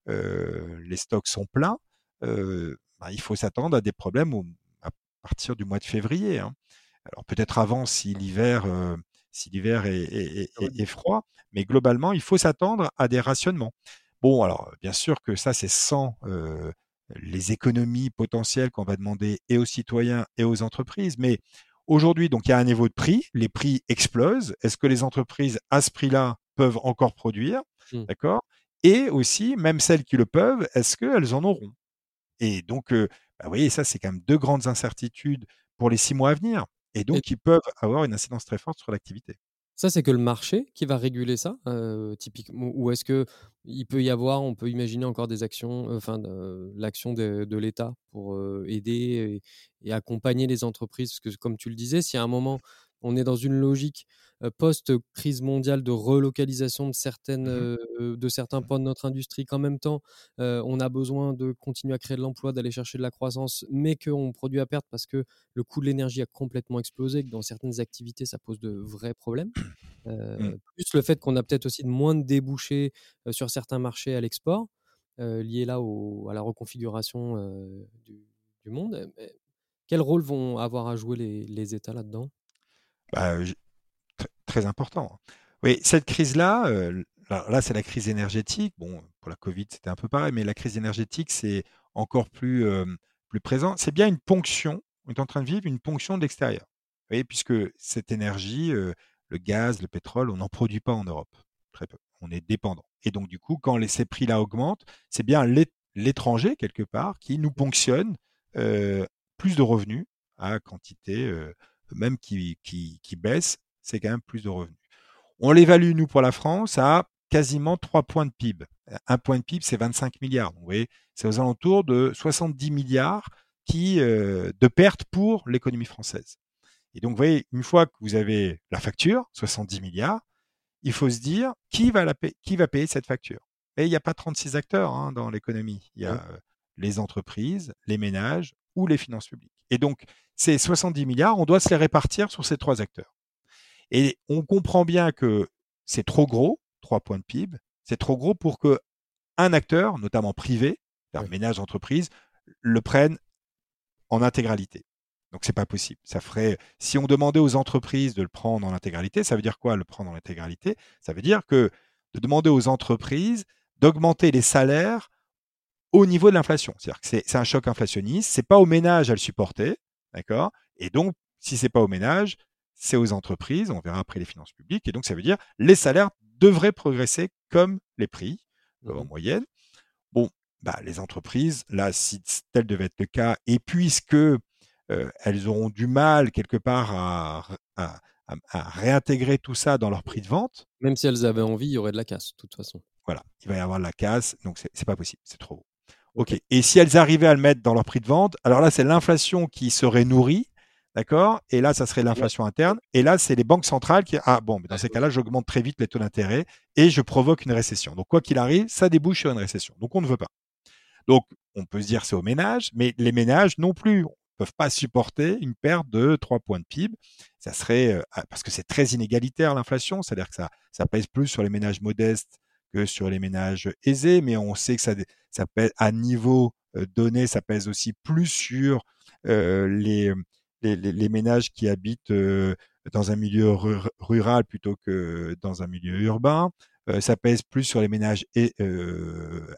les stocks sont pleins. Bah, il faut s'attendre à des problèmes à partir du mois de février. Hein. Alors peut-être avant si l'hiver si l'hiver est, est, froid, mais globalement il faut s'attendre à des rationnements. Bon, alors bien sûr que ça c'est sans les économies potentielles qu'on va demander et aux citoyens et aux entreprises. Mais aujourd'hui, donc il y a un niveau de prix, les prix explosent. Est-ce que les entreprises à ce prix-là peuvent encore produire? Mmh. D'accord? Et aussi, même celles qui le peuvent, est-ce qu'elles en auront? Et donc, bah, vous voyez, ça, c'est quand même deux grandes incertitudes pour les six mois à venir. Et donc, qui peuvent avoir une incidence très forte sur l'activité. Ça, c'est que le marché qui va réguler ça, typiquement, ou est-ce que il peut y avoir, on peut imaginer encore des actions, enfin, l'action de, l'État pour aider et, accompagner les entreprises, parce que comme tu le disais, si à un moment on est dans une logique post-crise mondiale de relocalisation de, certaines, mmh de certains points de notre industrie, qu'en même temps, on a besoin de continuer à créer de l'emploi, d'aller chercher de la croissance, mais qu'on produit à perte parce que le coût de l'énergie a complètement explosé, que dans certaines activités, ça pose de vrais problèmes. (clears throat) Mmh. Plus le fait qu'on a peut-être aussi de moins de débouchés sur certains marchés à l'export, liés là à la reconfiguration du, monde. Quel rôle vont avoir à jouer les, les États là-dedans? Bah, très important. Oui, cette crise-là, euh, là, c'est la crise énergétique. Bon, pour la Covid, c'était un peu pareil, mais la crise énergétique, c'est encore plus, euh, plus présent. C'est bien une ponction. On est en train de vivre une ponction de l'extérieur. Puisque cette énergie, euh, le gaz, le pétrole, on n'en produit pas en Europe. Très peu. On est dépendant. Et donc, du coup, quand les, ces prix-là augmentent, c'est bien l'étranger, quelque part, qui nous ponctionne plus de revenus à quantité, même qui, qui, qui baisse c'est quand même plus de revenus. On l'évalue, nous, pour la France, à quasiment 3 points de PIB. Un point de PIB, c'est 25 milliards. vous voyez, c'est aux alentours de 70 milliards qui, euh, de pertes pour l'économie française. Et donc, vous voyez, une fois que vous avez la facture, 70 milliards, il faut se dire qui va, la qui va payer cette facture. Et il n'y a pas 36 acteurs hein, dans l'économie. Il y a euh, les entreprises, les ménages ou les finances publiques. Et donc, ces 70 milliards, on doit se les répartir sur ces trois acteurs. Et on comprend bien que c'est trop gros, 3 points de PIB, c'est trop gros pour que un acteur, notamment privé, ménage, entreprise, le prenne en intégralité. Donc c'est pas possible. Ça ferait, si on demandait aux entreprises de le prendre en intégralité, ça veut dire quoi le prendre en intégralité? Ça veut dire que de demander aux entreprises d'augmenter les salaires au niveau de l'inflation. C'est-à-dire que c'est un choc inflationniste, c'est pas au ménage à le supporter, d'accord? Et donc, si c'est pas au ménage, c'est aux entreprises, on verra après les finances publiques, et donc ça veut dire les salaires devraient progresser comme les prix en mmh moyenne. Bon, bah, les entreprises, là, si tel devait être le cas, et puisque euh, elles auront du mal quelque part à, à, réintégrer tout ça dans leur prix de vente. Même si elles avaient envie, il y aurait de la casse, de toute façon. Voilà, il va y avoir de la casse, donc c'est pas possible, c'est trop haut. Ok. Et si elles arrivaient à le mettre dans leur prix de vente, alors là, c'est l'inflation qui serait nourrie, d'accord? Et là, ça serait l'inflation interne. Et là, c'est les banques centrales qui, ah bon, mais dans ces cas-là, j'augmente très vite les taux d'intérêt et je provoque une récession. Donc, quoi qu'il arrive, ça débouche sur une récession. Donc, on ne veut pas. Donc, on peut se dire c'est aux ménages, mais les ménages non plus ne peuvent pas supporter une perte de 3 points de PIB. Ça serait, euh, ah, parce que c'est très inégalitaire l'inflation, c'est-à-dire que ça, ça pèse plus sur les ménages modestes que sur les ménages aisés, mais on sait que ça, ça pèse à niveau euh, donné, ça pèse aussi plus sur euh, les, les, les, ménages qui habitent euh, dans un milieu rural plutôt que dans un milieu urbain. ça pèse plus sur les ménages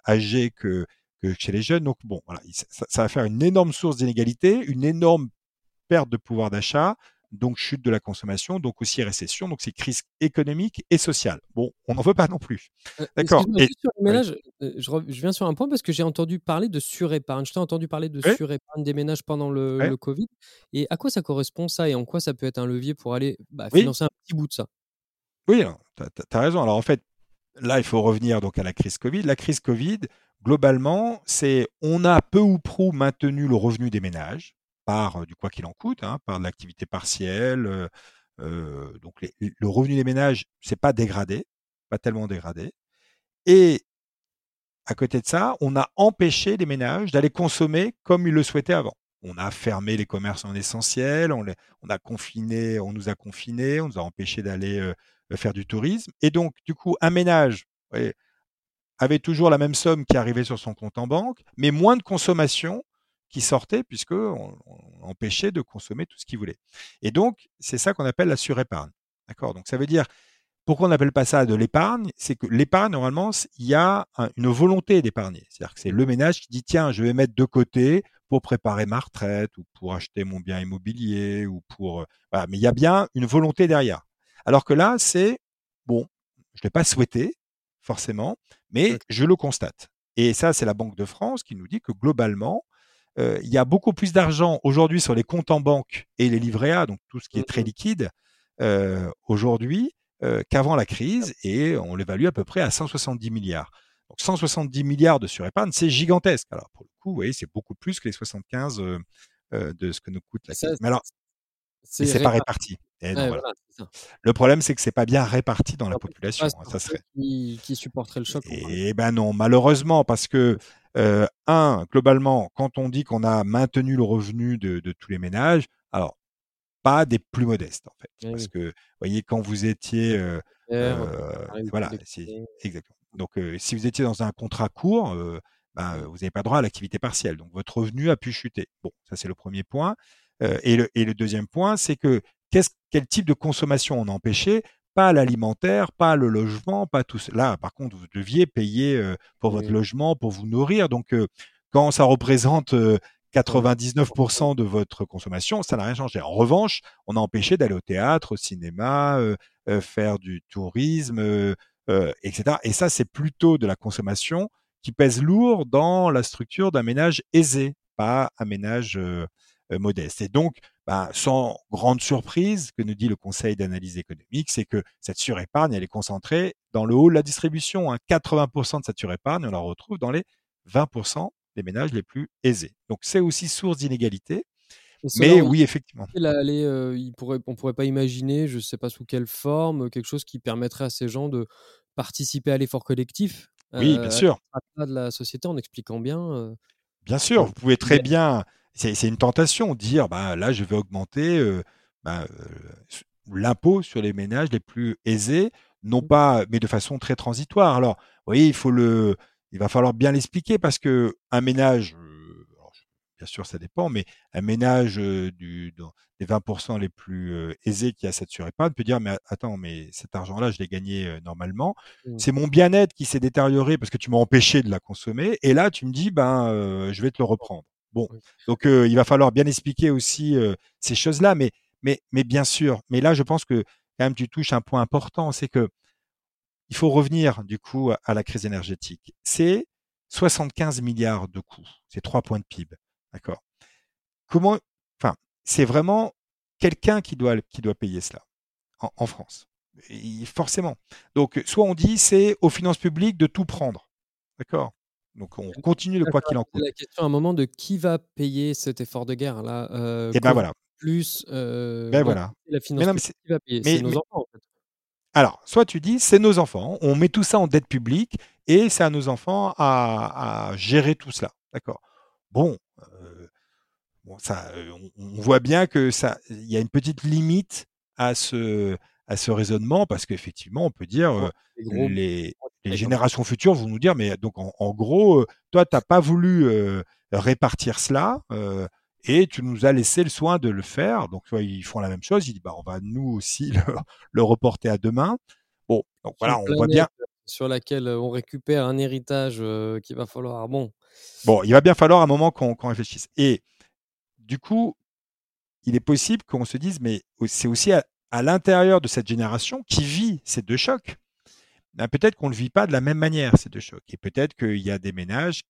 âgés que, que chez les jeunes. Donc bon, voilà, ça, ça va faire une énorme source d'inégalité, une énorme perte de pouvoir d'achat, donc chute de la consommation, donc aussi récession, donc c'est crise économique et sociale. Bon, on n'en veut pas non plus. Euh, D'accord. Euh, je, viens sur un point parce que j'ai entendu parler de surépargne. Je t'ai entendu parler de surépargne des ménages pendant le, Covid. Et à quoi ça correspond ça et en quoi ça peut être un levier pour aller bah, financer un petit bout de ça? Oui, tu as, raison. Alors en fait, là, il faut revenir donc à la crise Covid. La crise Covid, globalement, c'est on a peu ou prou maintenu le revenu des ménages par du quoi qu'il en coûte, hein, par de l'activité partielle. donc le revenu des ménages, c'est pas dégradé, pas tellement dégradé. Et à côté de ça, on a empêché les ménages d'aller consommer comme ils le souhaitaient avant. On a fermé les commerces en essentiel, on, on a confiné, on nous a confinés, on nous a empêché d'aller faire du tourisme. Et donc, du coup, un ménage avait toujours la même somme qui arrivait sur son compte en banque, mais moins de consommation qui sortait puisque on, empêchait de consommer tout ce qu'il voulait. Et donc, c'est ça qu'on appelle la surépargne. D'accord? Donc, ça veut dire, pourquoi on n'appelle pas ça de l'épargne? C'est que l'épargne, normalement, il y a une volonté d'épargner. C'est-à-dire que c'est le ménage qui dit, tiens, je vais mettre de côté pour préparer ma retraite ou pour acheter mon bien immobilier ou pour... Euh, voilà. Mais il y a bien une volonté derrière. Alors que là, c'est, bon, je ne l'ai pas souhaité, forcément, mais je le constate. Et ça, c'est la Banque de France qui nous dit que globalement, il y a beaucoup plus d'argent aujourd'hui sur les comptes en banque et les livrets A, donc tout ce qui est très mmh liquide, aujourd'hui qu'avant la crise, et on l'évalue à peu près à 170 milliards. Donc 170 milliards de surépargne, c'est gigantesque. Alors pour le coup, vous voyez, c'est beaucoup plus que les 75 de ce que nous coûte la crise. Mais alors, c'est pas réparti. Le problème, c'est que c'est pas bien réparti dans la population. Hein, ça serait qui, qui supporterait le choc. Et ben non, malheureusement, parce que euh, un, globalement, quand on dit qu'on a maintenu le revenu de, tous les ménages, alors pas des plus modestes en fait, parce que vous voyez quand vous étiez, euh, euh, voilà, exactement. Donc si vous étiez dans un contrat court, ben, vous n'avez pas droit à l'activité partielle, donc votre revenu a pu chuter. Bon, ça c'est le premier point. et, le, et le deuxième point, c'est que quel type de consommation on a empêché pas l'alimentaire, pas le logement, pas tout cela. Par contre, vous deviez payer pour votre logement, pour vous nourrir. Donc, quand ça représente 99% de votre consommation, ça n'a rien changé. En revanche, on a empêché d'aller au théâtre, au cinéma, faire du tourisme, etc. Et ça, c'est plutôt de la consommation qui pèse lourd dans la structure d'un ménage aisé, pas un ménage modeste. Et donc, bah, sans grande surprise, que nous dit le Conseil d'analyse économique, c'est que cette surépargne, elle est concentrée dans le haut de la distribution. 80% hein. de cette surépargne, on la retrouve dans les 20% des ménages les plus aisés. Donc c'est aussi source d'inégalité. Mais oui, effectivement. Euh, il pourrait, on ne pourrait pas imaginer, je ne sais pas sous quelle forme, quelque chose qui permettrait à ces gens de participer à l'effort collectif. Oui, bien euh, sûr. de la société en expliquant bien. Euh, bien sûr, vous pouvez très bien c'est une tentation de dire bah là je vais augmenter bah, l'impôt sur les ménages les plus aisés, non mmh. pas mais de façon très transitoire. Alors, vous voyez, il faut le il va falloir bien l'expliquer parce que un ménage bien sûr, ça dépend, mais un ménage du, des 20% les plus aisés qui a cette surépargne peut dire, mais attends, mais cet argent-là, je l'ai gagné normalement. Mmh. C'est mon bien-être qui s'est détérioré parce que tu m'as empêché de la consommer. Et là, tu me dis, ben, je vais te le reprendre. Bon, donc il va falloir bien expliquer aussi ces choses-là, mais, mais, mais bien sûr. Mais là, je pense que quand même, tu touches un point important, c'est que il faut revenir du coup à la crise énergétique. C'est 75 milliards de coûts, c'est 3 points de PIB, d'accord? Comment, enfin, c'est vraiment quelqu'un qui doit qui doit payer cela en, France, forcément. Donc, soit on dit c'est aux finances publiques de tout prendre, d'accord? Donc on continue de quoi qu'il en coûte. La question à un moment de qui va payer cet effort de guerre là. Euh, Et ben voilà. Plus euh, ben voilà. la finance publique qui va payer? C'est nos enfants en fait. Alors, soit tu dis, c'est nos enfants, on met tout ça en dette publique et c'est à nos enfants à, gérer tout cela. D'accord? Bon, euh, bon ça, on, voit bien que ça, il y a une petite limite à ce, à ce raisonnement parce qu'effectivement, on peut dire les, les, générations futures vont nous dire, mais donc en, gros, toi, tu n'as pas voulu répartir cela et tu nous as laissé le soin de le faire. Donc, ils font la même chose. Ils disent, bah, on va nous aussi (laughs) le, reporter à demain. Bon, donc voilà, on voit bien. Sur laquelle on récupère un héritage euh, qu'il va falloir. Bon. Bon, il va bien falloir un moment qu'on réfléchisse. Et du coup, il est possible qu'on se dise, mais c'est aussi à, l'intérieur de cette génération qui vit ces deux chocs. Ben, peut-être qu'on ne le vit pas de la même manière, ces deux chocs. Et peut-être qu'il y a des ménages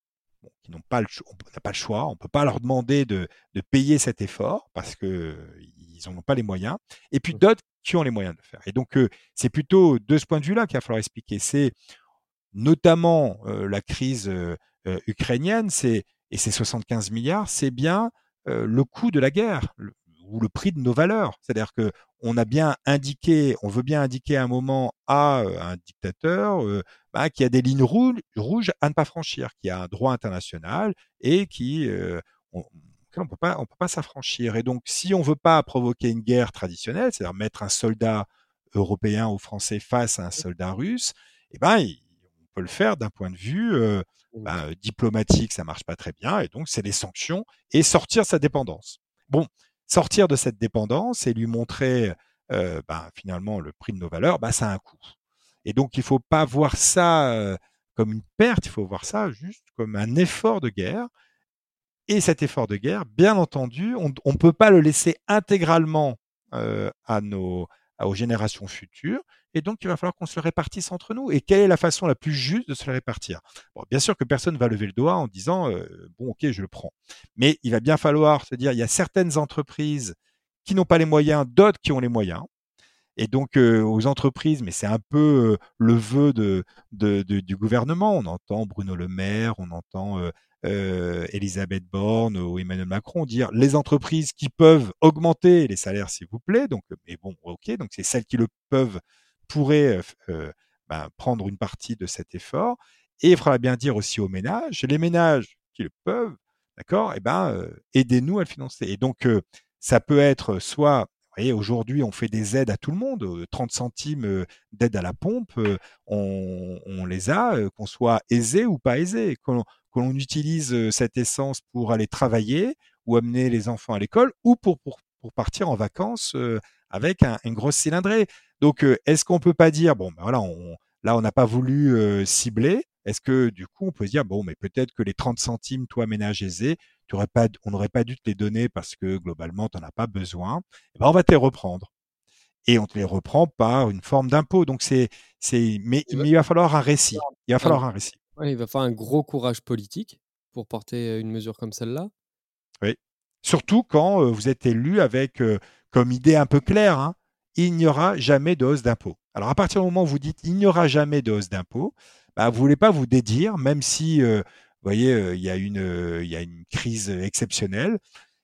qui n'ont pas le on n'a pas le choix, on peut pas leur demander de, de payer cet effort parce que ils n'en ont pas les moyens. Et puis mmh. d'autres qui ont les moyens de le faire. Et donc c'est plutôt de ce point de vue-là qu'il va falloir expliquer. C'est notamment la crise ukrainienne, c'est et ces 75 milliards, c'est bien le coût de la guerre ou le prix de nos valeurs. C'est-à-dire que on a bien indiqué, on veut bien indiquer à un moment à un dictateur bah, qui a des lignes rouges, à ne pas franchir, qui a un droit international et qui on, on peut pas on peut pas s'affranchir. Et donc si on veut pas provoquer une guerre traditionnelle, c'est-à-dire mettre un soldat européen ou français face à un soldat russe, eh ben on peut le faire d'un point de vue bah, diplomatique, ça marche pas très bien, et donc c'est les sanctions et sortir sa dépendance. Bon, sortir de cette dépendance et lui montrer bah, finalement le prix de nos valeurs, bah, ça a un coût. Et donc, il ne faut pas voir ça comme une perte, il faut voir ça juste comme un effort de guerre. Et cet effort de guerre, bien entendu, on ne peut pas le laisser intégralement à nos, aux générations futures. Et donc, il va falloir qu'on se le répartisse entre nous. Et quelle est la façon la plus juste de se le répartir? Bon, Bien sûr que personne ne va lever le doigt en disant bon, ok, je le prends. Mais il va bien falloir se dire il y a certaines entreprises qui n'ont pas les moyens, d'autres qui ont les moyens. Et donc aux entreprises, mais c'est un peu le vœu de, du gouvernement. On entend Bruno Le Maire, on entend euh, Elisabeth Borne ou Emmanuel Macron dire les entreprises qui peuvent augmenter les salaires, s'il vous plaît. Donc, mais bon, ok, donc c'est celles qui le peuvent pourraient euh, ben, prendre une partie de cet effort. Et il faudra bien dire aussi aux ménages, les ménages qui le peuvent, d'accord, eh ben aidez-nous à le financer. Et donc ça peut être soit voyez, aujourd'hui, on fait des aides à tout le monde, 30 centimes d'aide à la pompe, on, les a, qu'on soit aisé ou pas aisé, qu'on l'on utilise cette essence pour aller travailler ou amener les enfants à l'école ou pour, partir en vacances avec un, une grosse cylindrée. Donc, est-ce qu'on peut pas dire, bon, ben voilà, là, on n'a pas voulu cibler, est-ce que du coup, on peut se dire, bon, mais peut-être que les 30 centimes, toi, ménage aisé, pas, on n'aurait pas dû te les donner parce que globalement, tu n'en as pas besoin, eh ben, on va te les reprendre. Et on te les reprend par une forme d'impôt. Donc c'est, c'est, mais, il va falloir un récit. Il va falloir un récit. il va falloir un gros courage politique pour porter une mesure comme celle-là. Oui. Surtout quand vous êtes élu avec comme idée un peu claire, hein, il n'y aura jamais de hausse d'impôt. Alors à partir du moment où vous dites il n'y aura jamais de hausse d'impôt, bah, vous voulez pas vous dédire, même si voyez, il y a une, il y a une crise exceptionnelle.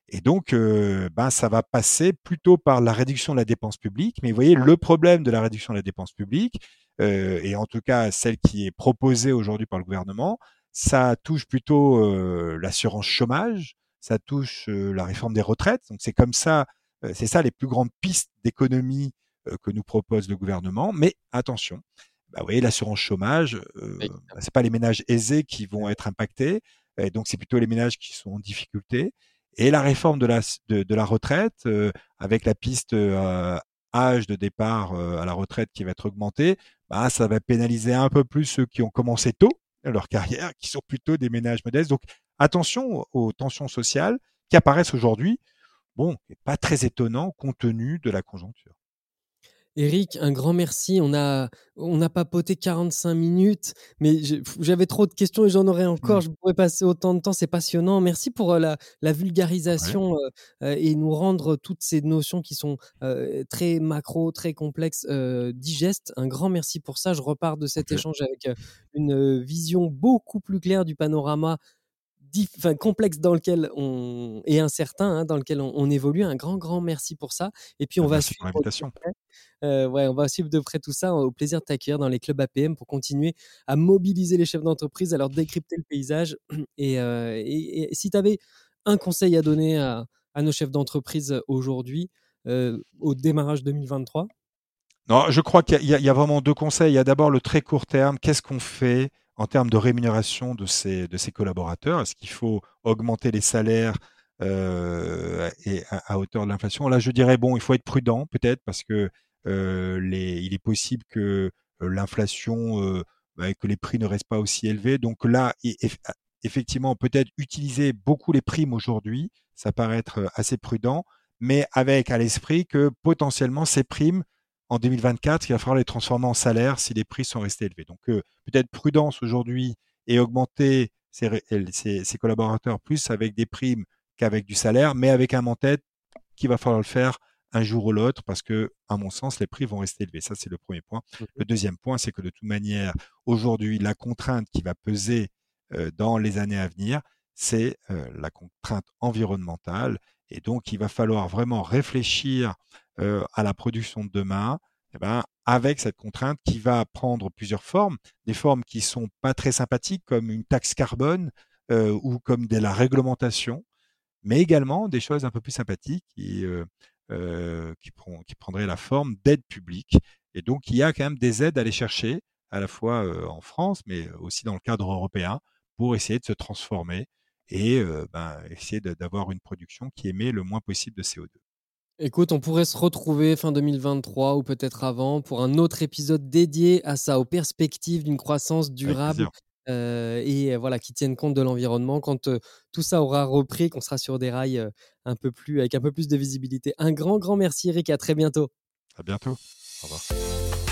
Et donc, ben, ça va passer plutôt par la réduction de la dépense publique. Mais vous voyez, le problème de la réduction de la dépense publique, et en tout cas celle qui est proposée aujourd'hui par le gouvernement, ça touche plutôt l'assurance chômage, ça touche la réforme des retraites. Donc c'est comme ça, c'est ça les plus grandes pistes d'économie que nous propose le gouvernement. Mais attention, bah, vous voyez, l'assurance chômage, euh, bah, c'est pas les ménages aisés qui vont être impactés. Et donc, c'est plutôt les ménages qui sont en difficulté. Et la réforme de la, de, la retraite, avec la piste âge de départ à la retraite qui va être augmenté, bah, ça va pénaliser un peu plus ceux qui ont commencé tôt leur carrière, qui sont plutôt des ménages modestes. Donc attention aux tensions sociales qui apparaissent aujourd'hui. Bon, pas très étonnant compte tenu de la conjoncture. Eric, un grand merci. On a, on a papoté 45 minutes, mais j'avais trop de questions et j'en aurais encore. Mmh. Je pourrais passer autant de temps. C'est passionnant. Merci pour la, la vulgarisation euh, et nous rendre toutes ces notions qui sont très macro, très complexes, digestes. Un grand merci pour ça. Je repars de cet échange avec une vision beaucoup plus claire du panorama enfin, complexe dans lequel on et incertain hein, dans lequel on, évolue. Un grand, grand merci pour ça. Et puis on bah, va suivre. Euh, ouais, on va suivre de près tout ça. Au plaisir de t'accueillir dans les clubs APM pour continuer à mobiliser les chefs d'entreprise, à leur décrypter le paysage. (clears throat) Et, euh, si tu avais un conseil à donner à, nos chefs d'entreprise aujourd'hui, euh, au démarrage 2023 Non, je crois qu'il y, y, a vraiment deux conseils. Il y a d'abord le très court terme. Qu'est-ce qu'on fait en termes de rémunération de ces collaborateurs Est-ce qu'il faut augmenter les salaires euh, à, hauteur de l'inflation? Là, je dirais, bon, il faut être prudent peut-être parce que euh, il est possible que euh, l'inflation, bah, que les prix ne restent pas aussi élevés. Donc là, effectivement, peut-être utiliser beaucoup les primes aujourd'hui, ça paraît être assez prudent, mais avec à l'esprit que potentiellement ces primes en 2024, il va falloir les transformer en salaire si les prix sont restés élevés. Donc euh, peut-être prudence aujourd'hui et augmenter ses, collaborateurs plus avec des primes qu'avec du salaire, mais avec un en-tête qu'il va falloir le faire un jour ou l'autre parce que, à mon sens, les prix vont rester élevés. Ça, c'est le premier point. Le deuxième point, c'est que de toute manière, aujourd'hui, la contrainte qui va peser euh, dans les années à venir, c'est euh, la contrainte environnementale. Et donc, il va falloir vraiment réfléchir euh, à la production de demain, eh ben, avec cette contrainte qui va prendre plusieurs formes, des formes qui sont pas très sympathiques comme une taxe carbone euh, ou comme de la réglementation, mais également des choses un peu plus sympathiques qui, euh, qui, qui prendraient la forme d'aides publiques. Et donc, il y a quand même des aides à aller chercher, à la fois en France, mais aussi dans le cadre européen, pour essayer de se transformer et ben, essayer d'avoir une production qui émet le moins possible de CO2. Écoute, on pourrait se retrouver fin 2023 ou peut-être avant pour un autre épisode dédié à ça, aux perspectives d'une croissance durable euh, et euh, voilà qui tienne compte de l'environnement quand euh, tout ça aura repris, qu'on sera sur des rails un peu plus avec un peu plus de visibilité. Un grand grand merci Eric, à très bientôt. À bientôt. Au revoir.